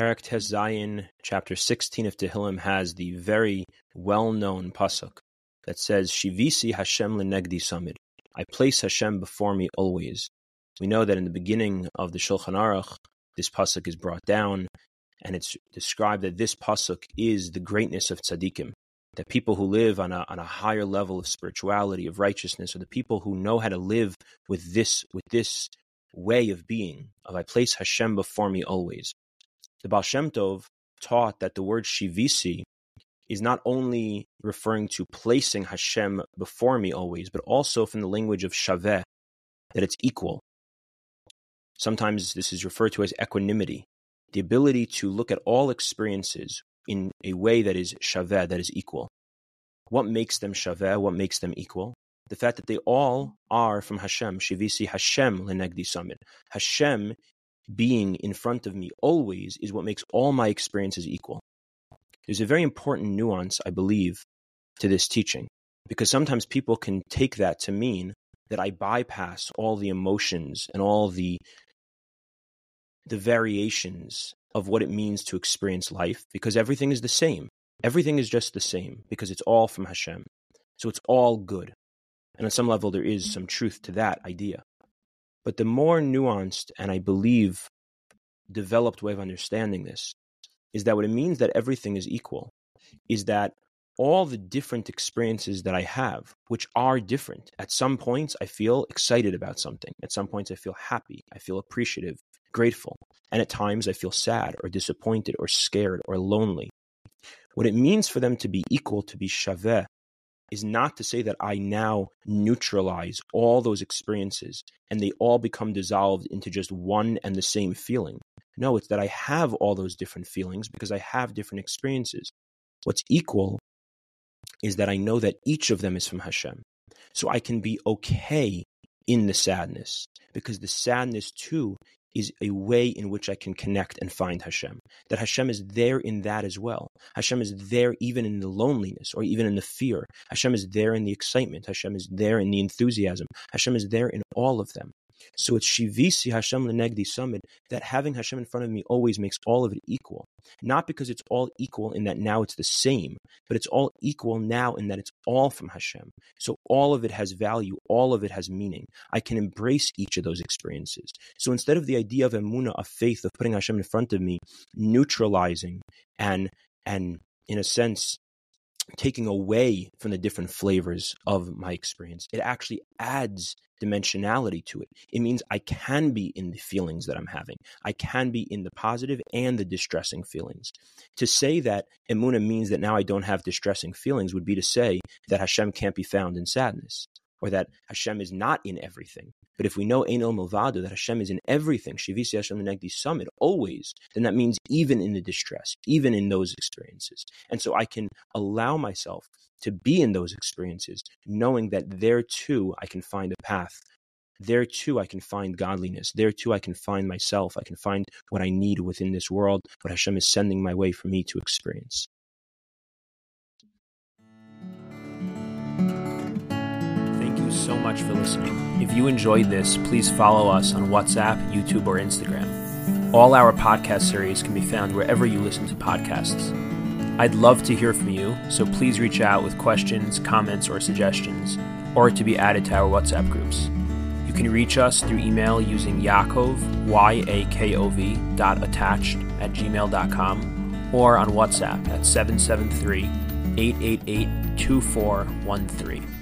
Perek Tes Zayin, chapter 16 of Tehillim, has the very well-known pasuk that says, Shivisi Hashem lenegdi samid. I place Hashem before me always. We know that in the beginning of the Shulchan Aruch, this pasuk is brought down, and it's described that this pasuk is the greatness of tzaddikim, that people who live on a, on a higher level of spirituality, of righteousness, are the people who know how to live with this, with this way of being, of I place Hashem before me always. The Baal Shem Tov taught that the word shivisi is not only referring to placing Hashem before me always, but also from the language of shaveh, that it's equal. Sometimes this is referred to as equanimity, the ability to look at all experiences in a way that is shaveh, that is equal. What makes them shaveh? What makes them equal? The fact that they all are from Hashem. Shivisi Hashem lenegdi samid. Hashem being in front of me always is what makes all my experiences equal. There's a very important nuance, I believe, to this teaching, because sometimes people can take that to mean that I bypass all the emotions and all the the variations of what it means to experience life because everything is the same. Everything is just the same because it's all from Hashem. So it's all good. And on some level, there is mm-hmm. some truth to that idea. But the more nuanced and I believe developed way of understanding this is that what it means that everything is equal is that all the different experiences that I have, which are different. At some points, I feel excited about something. At some points, I feel happy. I feel appreciative, grateful. And at times, I feel sad or disappointed or scared or lonely. What it means for them to be equal, to be shaveh, is not to say that I now neutralize all those experiences and they all become dissolved into just one and the same feeling. No, it's that I have all those different feelings because I have different experiences. What's equal is that I know that each of them is from Hashem. So I can be okay in the sadness because the sadness too is a way in which I can connect and find Hashem. That Hashem is there in that as well. Hashem is there even in the loneliness or even in the fear. Hashem is there in the excitement. Hashem is there in the enthusiasm. Hashem is there in all of them. So it's Shivisi Hashem Lenegdi Samid that having Hashem in front of me always makes all of it equal. Not because it's all equal in that now it's the same, but it's all equal now in that it's all from Hashem. So all of it has value, all of it has meaning. I can embrace each of those experiences. So instead of the idea of emuna, of faith, of putting Hashem in front of me, neutralizing and and in a sense taking away from the different flavors of my experience. It actually adds dimensionality to it. It means I can be in the feelings that I'm having. I can be in the positive and the distressing feelings. To say that emuna means that now I don't have distressing feelings would be to say that Hashem can't be found in sadness or that Hashem is not in everything. But if we know El Milvado, that Hashem is in everything, Shivisi Hashem Negdi Samid, always, then that means even in the distress, even in those experiences. And so I can allow myself to be in those experiences, knowing that there too I can find a path. There too I can find godliness. There too I can find myself. I can find what I need within this world, what Hashem is sending my way for me to experience. So much for listening. If you enjoyed this, please follow us on WhatsApp, YouTube, or Instagram. All our podcast series can be found wherever you listen to podcasts. I'd love to hear from you, so please reach out with questions, comments, or suggestions, or to be added to our WhatsApp groups. You can reach us through email using Yakov, Y-A-K-O-V, dot attached at gmail.com, or on WhatsApp at 773 888 2413.